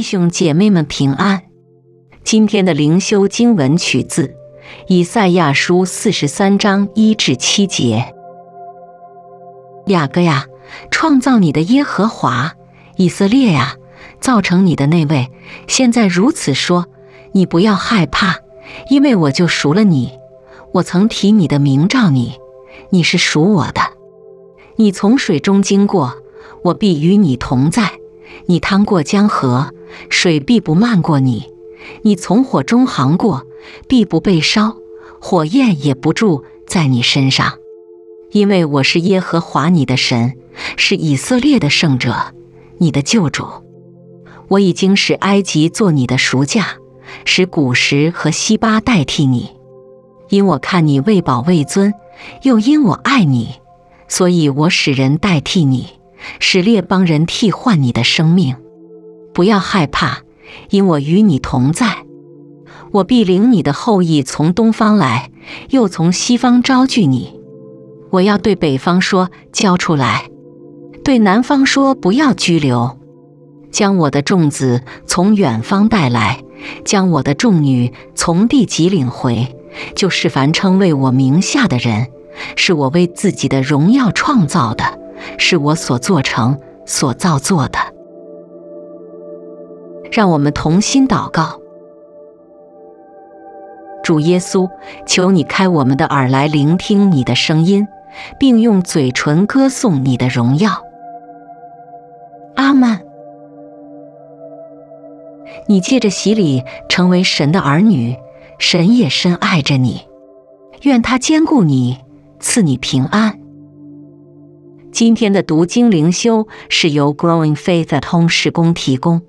弟兄姐妹们平安。今天的灵修经文取自以赛亚书四十三章一至七节。雅各呀，创造你的耶和华；以色列呀，造成你的那位，现在如此说：你不要害怕，因为我就赎了你。我曾提你的名召你，你是属我的。你从水中经过，我必与你同在；你趟过江河，水必不漫过你；你从火中行过，必不被烧，火焰也不住在你身上。因为我是耶和华你的神，是以色列的圣者，你的救主。我已经使埃及做你的赎价，使古时和西巴代替你。因我看你为宝为尊，又因我爱你，所以我使人代替你，使列邦人替换你的生命。不要害怕，因我与你同在。我必领你的后裔从东方来，又从西方招聚你。我要对北方说交出来，对南方说不要拘留。将我的众子从远方带来，将我的众女从地极领回。就是凡称为我名下的人，是我为自己的荣耀创造的，是我所做成、所造作的。让我们同心祷告：主耶稣，求你开我们的耳来聆听你的声音，并用嘴唇歌颂你的荣耀。阿门。你借着洗礼成为神的儿女。神也深爱着你，愿他兼顾你，赐你平安。今天的读经灵修是由 Growing Faith 通识工提供。